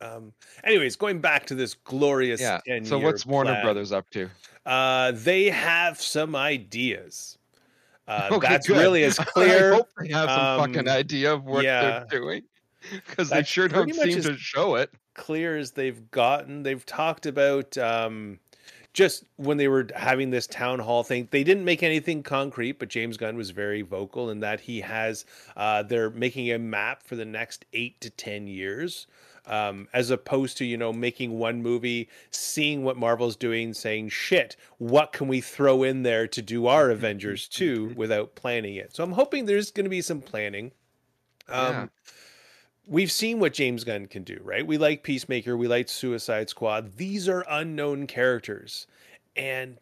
Um anyways, going back to this glorious Yeah. So what's Warner plan. Brothers up to? Uh, they have some ideas. Uh, Okay, that's good. really as <laughs> clear. I hope they have some fucking um, idea of what yeah. they're doing. Because they sure don't seem to show it. clear as they've gotten. They've talked about um, just when they were having this town hall thing. They didn't make anything concrete, but James Gunn was very vocal in that he has. Uh, they're making a map for the next eight to ten years. Um, as opposed to you know making one movie, seeing what Marvel's doing, saying shit, what can we throw in there to do our <laughs> Avengers two without planning it? So I'm hoping there's going to be some planning. Um, Yeah. We've seen what James Gunn can do, right? We like Peacemaker, we like Suicide Squad. These are unknown characters. And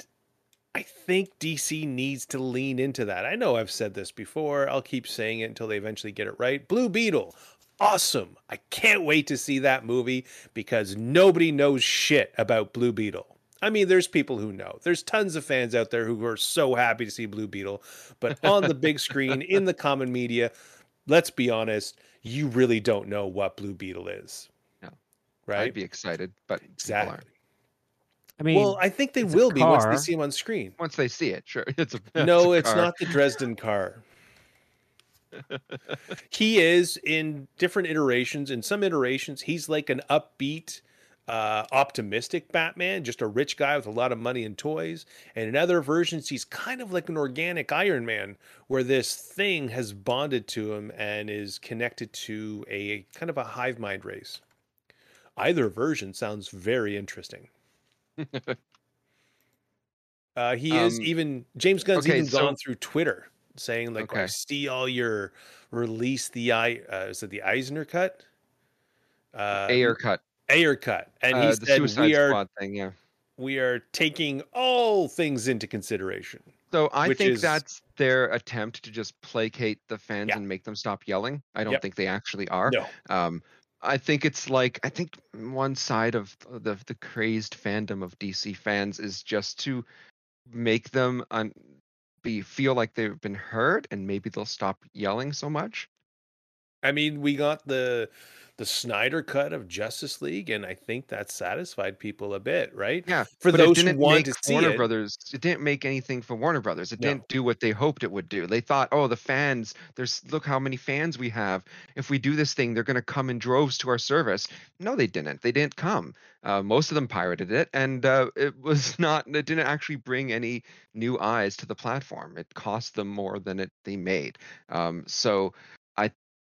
I think DC needs to lean into that. I know I've said this before. I'll keep saying it until they eventually get it right. Blue Beetle, awesome. I can't wait to see that movie because nobody knows shit about Blue Beetle. I mean, there's people who know. There's tons of fans out there who are so happy to see Blue Beetle, but on the big screen, in the common media, let's be honest, you really don't know what Blue Beetle is. No. Right? I'd be excited, but people exactly. aren't. I mean, well, I think they will be once they see him on screen. Once they see it, sure. <laughs> It's a no, a it's car. not the Dresden car. He is in different iterations. In some iterations, he's like an upbeat, uh, optimistic Batman, just a rich guy with a lot of money and toys. And in other versions, he's kind of like an organic Iron Man, where this thing has bonded to him and is connected to a kind of a hive mind race. Either version sounds very interesting. <laughs> Uh, he is Um, even James Gunn's okay, even so- gone through Twitter saying like, "I see all your release the I uh, is it the Eisner cut, uh, Ayer cut. Ayer cut," and he Uh, said Suicide we are thing, yeah. we are taking all things into consideration. So I think is- that's their attempt to just placate the fans Yeah. and make them stop yelling. I don't Yep. think they actually are. No, Um, I think it's like I think one side of the the crazed fandom of DC fans is just to make them un- be feel like they've been heard and maybe they'll stop yelling so much. I mean, we got the the Snyder cut of Justice League, and I think that satisfied people a bit, right? Yeah, For those who didn't want to see Warner it, Brothers. It didn't make anything for Warner Brothers. It No. didn't do what they hoped it would do. They thought, oh, the fans. There's look how many fans we have. If we do this thing, they're going to come in droves to our service. No, they didn't. They didn't come. Uh, most of them pirated it, and uh, <laughs> it was not. It didn't actually bring any new eyes to the platform. It cost them more than it they made. Um, so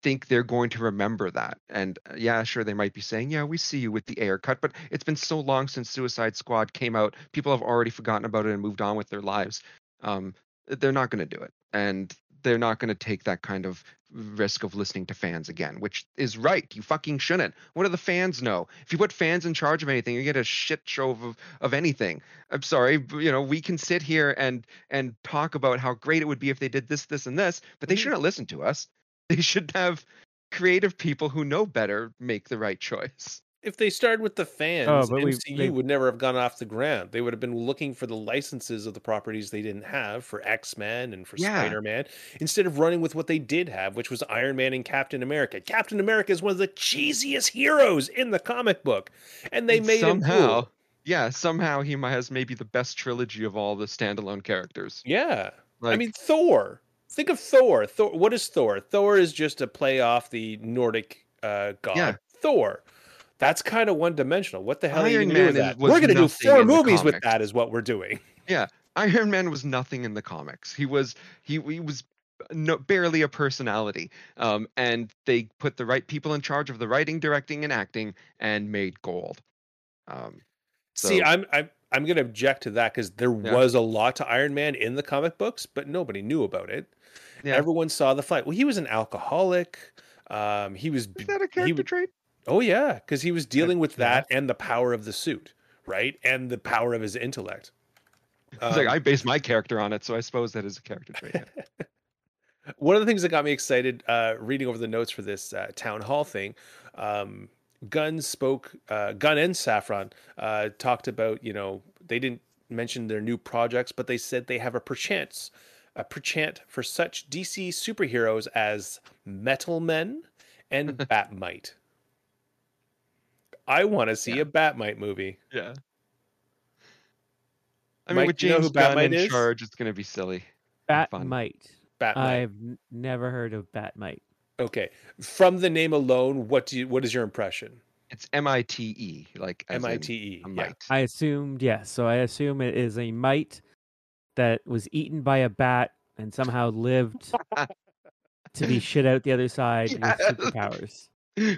think they're going to remember that. And uh, yeah, sure, they might be saying, yeah, we see you with the Ayer cut, but it's been so long since Suicide Squad came out. People have already forgotten about it and moved on with their lives. Um, they're not going to do it. And they're not going to take that kind of risk of listening to fans again, which is right. You fucking shouldn't. What do the fans know? If you put fans in charge of anything, you get a shit show of, of anything. I'm sorry, you know, we can sit here and and talk about how great it would be if they did this, this, and this, but they Mhm. shouldn't listen to us. <laughs> They should have creative people who know better make the right choice. if they started with the fans, Oh, MCU they- would never have gone off the ground. They would have been looking for the licenses of the properties they didn't have for X Men and for Yeah. Spider Man, instead of running with what they did have, which was Iron Man and Captain America. Captain America is one of the cheesiest heroes in the comic book, and they And made him cool. yeah, somehow he has maybe the best trilogy of all the standalone characters. Yeah, I mean Thor. Think of Thor. Thor. What is Thor? Thor is just a play off the Nordic uh, god Yeah. Thor. That's kind of one dimensional. What the hell are you Iron gonna do with Man that? We're gonna do four movies with that. Is what we're doing. Yeah, Iron Man was nothing in the comics. He was he he was no, barely a personality. Um, and they put the right people in charge of the writing, directing, and acting, and made gold. Um, See, So- I'm I'm I'm gonna object to that because there Yeah. was a lot to Iron Man in the comic books, but nobody knew about it. Yeah. Everyone saw the fight. Well, he was an alcoholic. Um, he was. is that a he character w- trait? Oh yeah, because he was dealing with that and the power of the suit, right, and the power of his intellect. It's like Um, I base my character on it, so I suppose that is a character trait. yeah. <laughs> One of the things that got me excited uh, reading over the notes for this uh, town hall thing, um, Gunn spoke, uh, Gunn and Safran uh, talked about, you know, they didn't mention their new projects, but they said they have a perchance, a perchant for such DC superheroes as Metal Men and <laughs> Batmite. I want to see Yeah. a Batmite movie. Yeah. I mean, Mike, with do you know James who Gunn Batmite in is? charge, it's going to be silly. Batmite. Batmite. I've n- never heard of Batmite. Okay, from the name alone, what do you? What is your impression? It's M I T E, like as M in I T E. a Yeah. I assumed yes, so I assume it is a mite that was eaten by a bat and somehow lived <laughs> to be shit out the other side Yes. with <laughs> superpowers.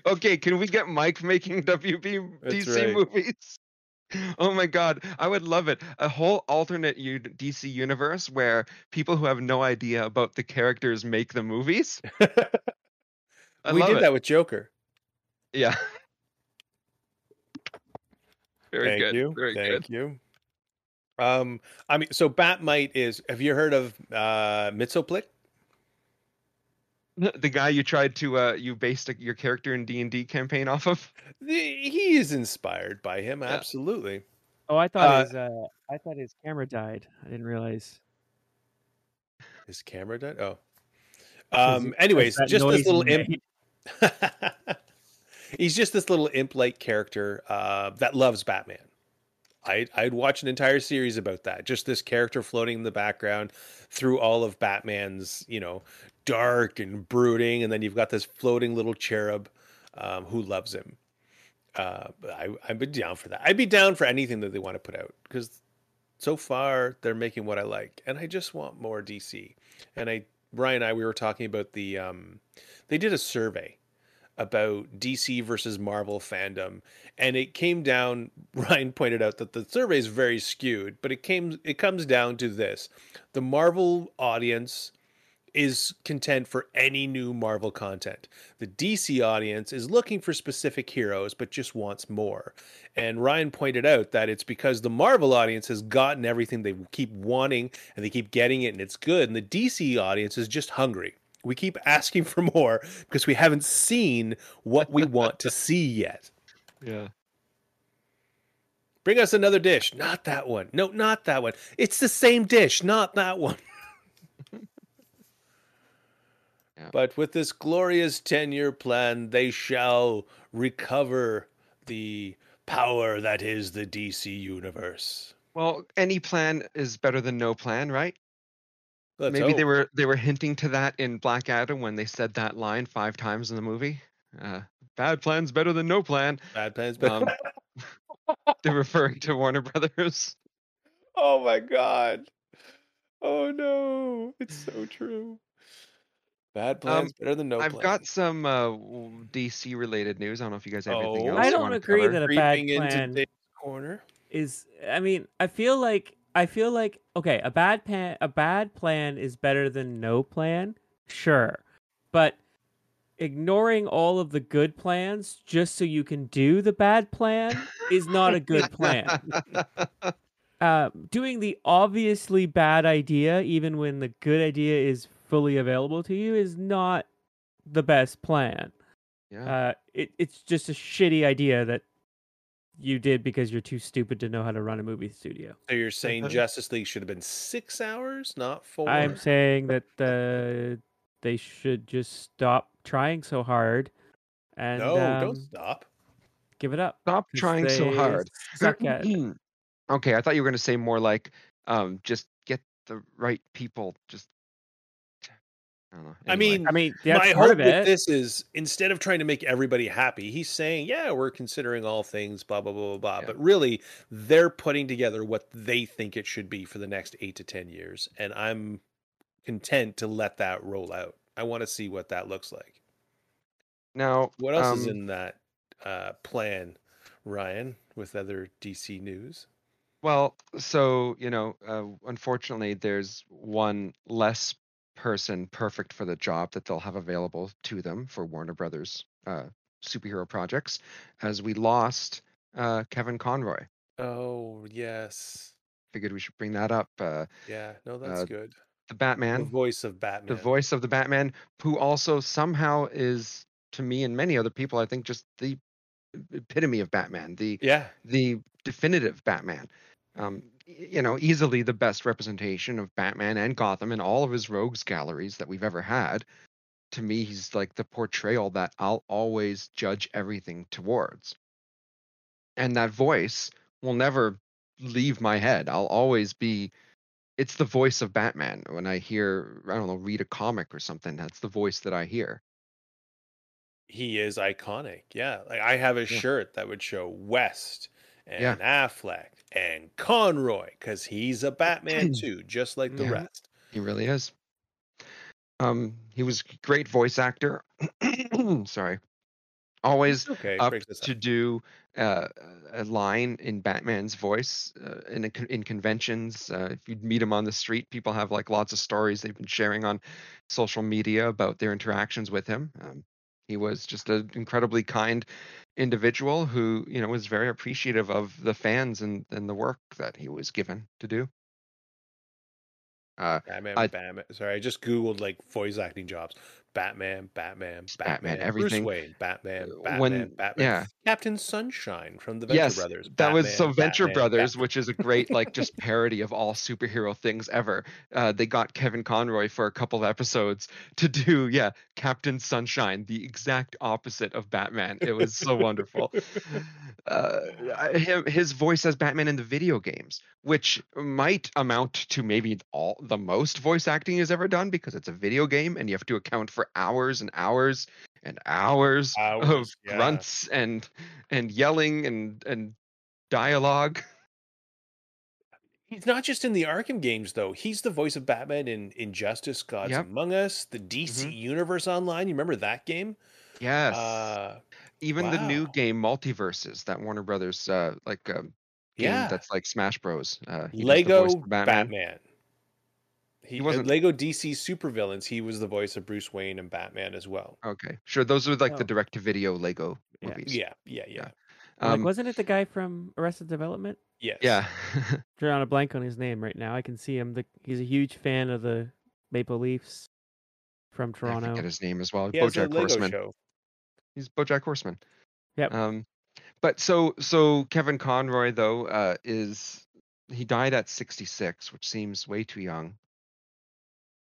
okay, can we get Mike making WB DC right. movies? <laughs> Oh my god, I would love it. A whole alternate U- DC universe where people who have no idea about the characters make the movies. I we love did it. that with Joker. Yeah. <laughs> Very Thank good. you. Very Thank good. you. Um, I mean, so Batmite is. Have you heard of uh, Mxyzptlk? The guy you tried to uh you based a, your character in D&D campaign off of? The, he is inspired by him. Absolutely. Oh, I thought Uh, his uh, I thought his camera died. I didn't realize. His camera died. Oh, <laughs> Um. Anyways, just this little imp. <laughs> He's just this little imp-like character uh, that loves Batman. I, I'd watch an entire series about that. Just this character floating in the background through all of Batman's, you know, dark and brooding, and then you've got this floating little cherub um, who loves him. Uh, I, I'd be down for that. I'd be down for anything that they want to put out because so far they're making what I like, and I just want more DC. And I, Brian and I, we were talking about the, um, they did a survey about DC versus Marvel fandom, and it came down. <laughs> Rian pointed out that the survey is very skewed, but it came it comes down to this: the Marvel audience is content for any new Marvel content. The DC audience is looking for specific heroes, but just wants more. And Rian pointed out that it's because the Marvel audience has gotten everything they keep wanting and they keep getting it and it's good. And the DC audience is just hungry. We keep asking for more because we haven't seen what we want to <laughs> see yet. Yeah. Bring us another dish. Not that one. No, not that one. It's the same dish, not that one. <laughs> Yeah. But with this glorious 10 year plan, they shall recover the power that is the DC universe. Well, any plan is better than no plan, right? Let's Maybe they were they were hinting to that in Black Adam when they said that line five times in the movie. Uh, bad plan's better than no plan. bad plans. But Um, <laughs> they're referring to Warner Brothers. oh my god. Oh no. It's so true. Bad plans better than no Um, I've plans. got some uh, DC related news. I don't know if you guys have anything Oh. else. I don't agree cover. that a bad creeping plan into corner. is I mean, I feel like I feel like okay, a bad plan a bad plan is better than no plan. Sure. But ignoring all of the good plans just so you can do the bad plan is not a good plan. <laughs> Uh, doing the obviously bad idea, even when the good idea is fully available to you, is not the best plan. yeah. Uh, it, it's just a shitty idea that you did because you're too stupid to know how to run a movie studio. So you're saying Uh-huh. Justice League should have been six hours, not 4 I'm saying that uh, they should just stop trying so hard and no, um, don't stop. give it up. Stop trying so hard. Suck at okay, I thought you were going to say more like, um, just get the right people. Just, I don't. I mean, I mean, that's My part hope with this is instead of trying to make everybody happy, he's saying, "Yeah, we're considering all things, blah blah blah blah blah." Yeah. But really, they're putting together what they think it should be for the next eight to ten years, and I'm content to let that roll out. I want to see what that looks like. now, What else is um, in that uh, plan, Rian? With other DC news? Well, so you know, uh, unfortunately, there's one less person perfect for the job that they'll have available to them for Warner Brothers uh, superhero projects, as we lost uh, Kevin Conroy. Oh yes, Figured we should bring that up. Uh, yeah. No, that's Uh, good. the The Batman, voice of Batman. the voice of the Batman, who also somehow is, to me and many other people, I think, just the epitome of Batman. The Yeah, the definitive Batman. Um, you know, easily the best representation of Batman and Gotham in all of his rogues galleries that we've ever had. To me, he's like the portrayal that I'll always judge everything towards. And that voice will never leave my head. I'll always be it's the voice of Batman. When I hear, I don't know, read a comic or something, that's the voice that I hear. he is iconic. Yeah, like I have a shirt that would show West and Yeah. Affleck and Conroy because he's a Batman <clears throat> too, just like the Yeah. rest. He really is. Um, he was great voice actor. <clears throat> Sorry. Always Okay, up to up. do uh, a line in Batman's voice uh, in a, in conventions. Uh, if you meet him on the street, people have like lots of stories they've been sharing on social media about their interactions with him. Um, he was just an incredibly kind individual who, you know, was very appreciative of the fans and, and the work that he was given to do. Uh, Batman, I- Batman. Sorry, I just googled like voice acting jobs. Batman, Batman, Batman, Batman, everything. Bruce Wayne, Batman, Uh, Batman, when- Batman. yeah. Captain Sunshine from the Venture yes, Brothers. that was so Venture Batman, Brothers, Batman. which is a great like just parody of all superhero things ever. Uh, they got Kevin Conroy for a couple of episodes to do yeah Captain Sunshine, the exact opposite of Batman. It was so wonderful. Uh, him, his voice as Batman in the video games, which might amount to maybe all the most voice acting he's ever done because it's a video game and you have to account for hours and hours and hours, of yeah. grunts and and yelling and and dialogue. <laughs> He's not just in the Arkham games, though. He's the voice of Batman in Injustice, Gods Yep. Among Us, the DC Mhm. Universe Online. You remember that game? Yes. Uh, Even the new game MultiVersus that Warner Brothers uh like um game yeah. that's like Smash Bros. Uh he does the Lego for Batman. He, He uh, wasn't- Lego DC supervillains. He was the voice of Bruce Wayne and Batman as well. Okay. Sure, those are like the Oh. direct to video Lego Yeah. movies. Yeah, yeah, yeah. like, Um wasn't it the guy from Arrested Development? Yes. yeah. <laughs> Drawing a blank on his name right now. I can see him. The, he's a huge fan of the Maple Leafs from I Toronto. forget his name as well. He Bojack Horseman. show. He's Bojack Horseman. Yep. Um, but so so Kevin Conroy though uh, is he died at 66, which seems way too young.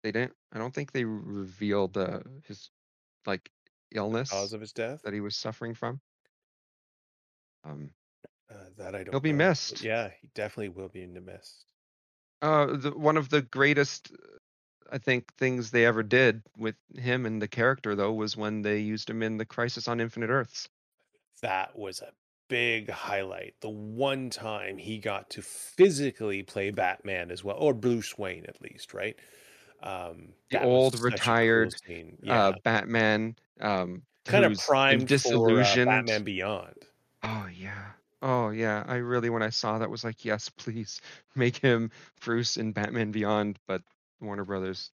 They didn't. I don't think they revealed uh, his like illness Cause of his death? that he was suffering from. Um, Uh, that I don't. He'll be know. missed. Yeah, he definitely will be missed. uh, the, one of the greatest, I think, things they ever did with him and the character though was when they used him in the Crisis on Infinite Earths. That was a big highlight. The one time he got to physically play Batman as well, or Bruce Wayne at least, right? Um, The old, a cool retired, scene. yeah, Uh, Batman, um, kind of primed for uh, disillusioned. Batman Beyond. Oh yeah. Oh yeah. I really when I saw that was like, yes, please <laughs> make him Bruce in Batman Beyond, but Warner Brothers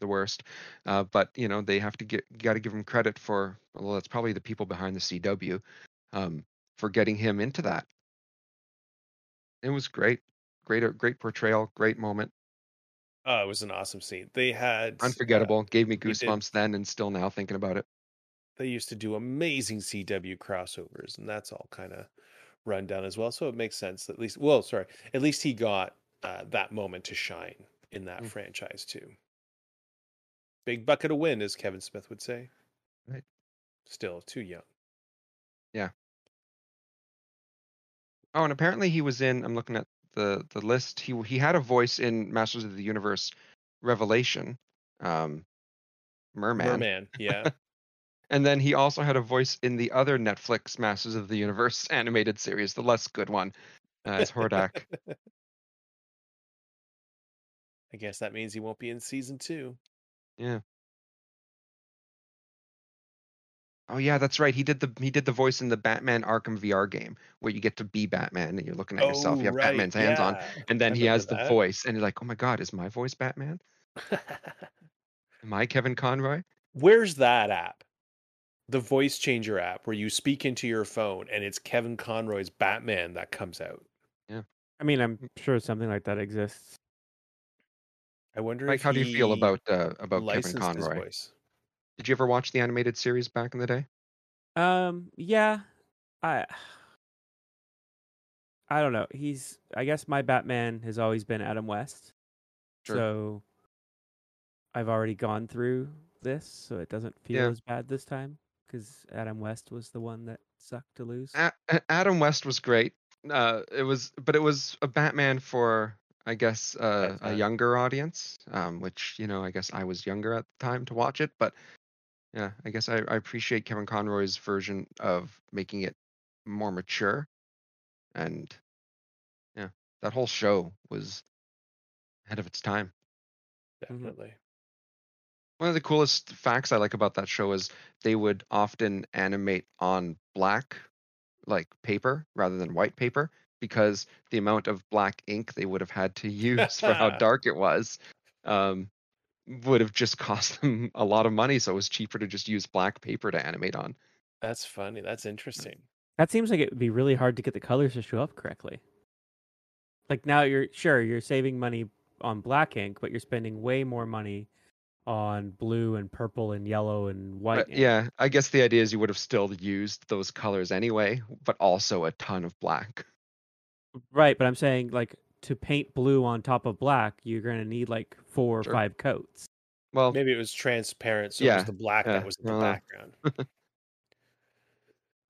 the worst. Uh, but you know, they have to get got to give him credit for well, that's probably the people behind the CW um, for getting him into that. It was great. Great great portrayal, great moment. Oh, it was an awesome scene. They had uh, Unforgettable. Gave me goosebumps then and still now thinking about it. they used to do amazing CW crossovers, and that's all kind of run down as well. So it makes sense. At least, well, sorry, at least he got uh, that moment to shine in that Mm. franchise too. Big bucket of win, as Kevin Smith would say. Right. Still too young. Yeah. Oh, and apparently he was in. I'm looking at the the list. He he had a voice in Masters of the Universe Revelation, um, Merman, Merman, yeah. <laughs> and then he also had a voice in the other Netflix Masters of the Universe <laughs> animated series, the less good one, uh, as Hordak. <laughs> I guess that means he won't be in season two. yeah. Oh yeah, that's right. He did the he did the voice in the Batman Arkham VR game where you get to be Batman and you're looking at yourself. You have Oh, right, Batman's hands on, and then I he has the that. voice, and you're like, oh my god, is my voice Batman? <laughs> Am I Kevin Conroy? Where's that app? The voice changer app where you speak into your phone and it's Kevin Conroy's Batman that comes out. Yeah. I mean, I'm sure something like that exists. I wonder Mike, if how do you feel about uh, about Kevin licensed his Conroy? Did you ever watch the animated series back in the day? Um, yeah, I, I don't know. He's, I guess my Batman has always been Adam West. Sure. So I've already gone through this, so it doesn't feel Yeah. as bad this time because Adam West was the one that sucked to lose. A- Adam West was great. Uh, it was, but it was a Batman for, I guess, uh, a younger audience. Um, which you know, I guess I was younger at the time to watch it, but yeah, I guess I, I appreciate Kevin Conroy's version of making it more mature, and yeah, that whole show was ahead of its time. Definitely. One of the coolest facts I like about that show is they would often animate on black, like paper, rather than white paper, because the amount of black ink they would have had to <laughs> use for how <laughs> dark it was um, would have just <laughs> cost them a lot of money. So it was cheaper to just use black paper to animate on. That's funny. That's mm. interesting. That seems like it would be really hard to get the colors to show up correctly. Like now you're sure you're saving money on black ink, but you're spending way more money on blue and purple and yellow and uh, white. But yeah, I guess the idea is you would have still used those colors anyway, but also a ton of black. Right, but I'm saying like to paint blue on top of black, you're gonna need like four or five coats. Well, Maybe it was transparent, so it was the black yeah, that was in the uh, background. <laughs>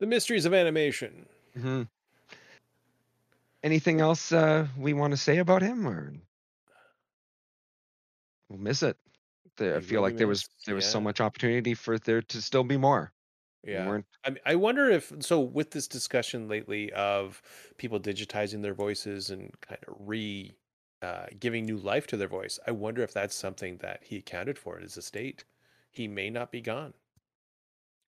the mysteries of animation. mhm. anything else uh, we want to say about him, or we'll miss it? The- I feel like there was there was so much opportunity for there to still be more. Yeah. I, mean, I wonder if so with this discussion lately of people digitizing their voices and kind of re uh, giving new life to their voice. I wonder if that's something that he accounted for in his estate. He may not be gone,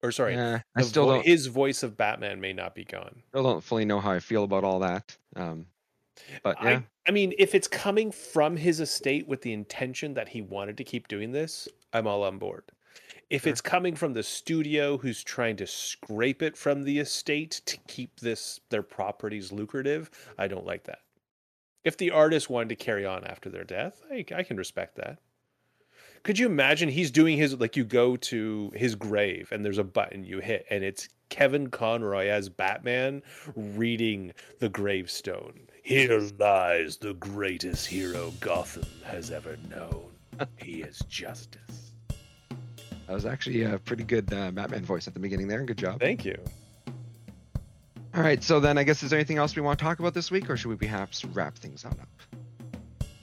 or sorry, I still vo- don't his voice of Batman may not be gone. still don't fully know how I feel about all that. Um, but yeah, I, I mean, if it's coming from his estate with the intention that he wanted to keep doing this, I'm all on board. If Sure. it's coming from the studio who's trying to scrape it from the estate to keep this their properties lucrative, I don't like that. If the artist wanted to carry on after their death, I, I can respect that. Could you imagine he's doing his like you go to his grave and there's a button you hit and it's Kevin Conroy as Batman reading the gravestone. Here lies the greatest hero Gotham has ever known. he is justice. That was actually a pretty good uh, Batman voice at the beginning there. Good job. Thank you. All right, so then I guess is there anything else we want to talk about this week, or should we perhaps wrap things on up?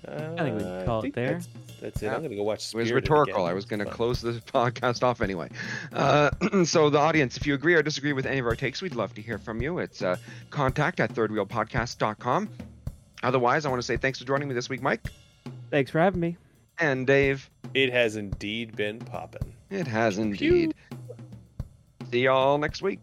Uh, I think we can call it there. That's, that's it. Yeah. I'm gonna go watch. It was rhetorical. again. I was going to Fun. close the <laughs> podcast off anyway. Uh, <clears throat> so, the audience, if you agree or disagree with any of our takes, we'd love to hear from you. It's uh, contact at thirdwheelpodcast.com. Otherwise, I want to say thanks for joining me this week, Mike Thanks for having me. and Dave. It has indeed been popping. It has indeed. Pew. See y'all next week.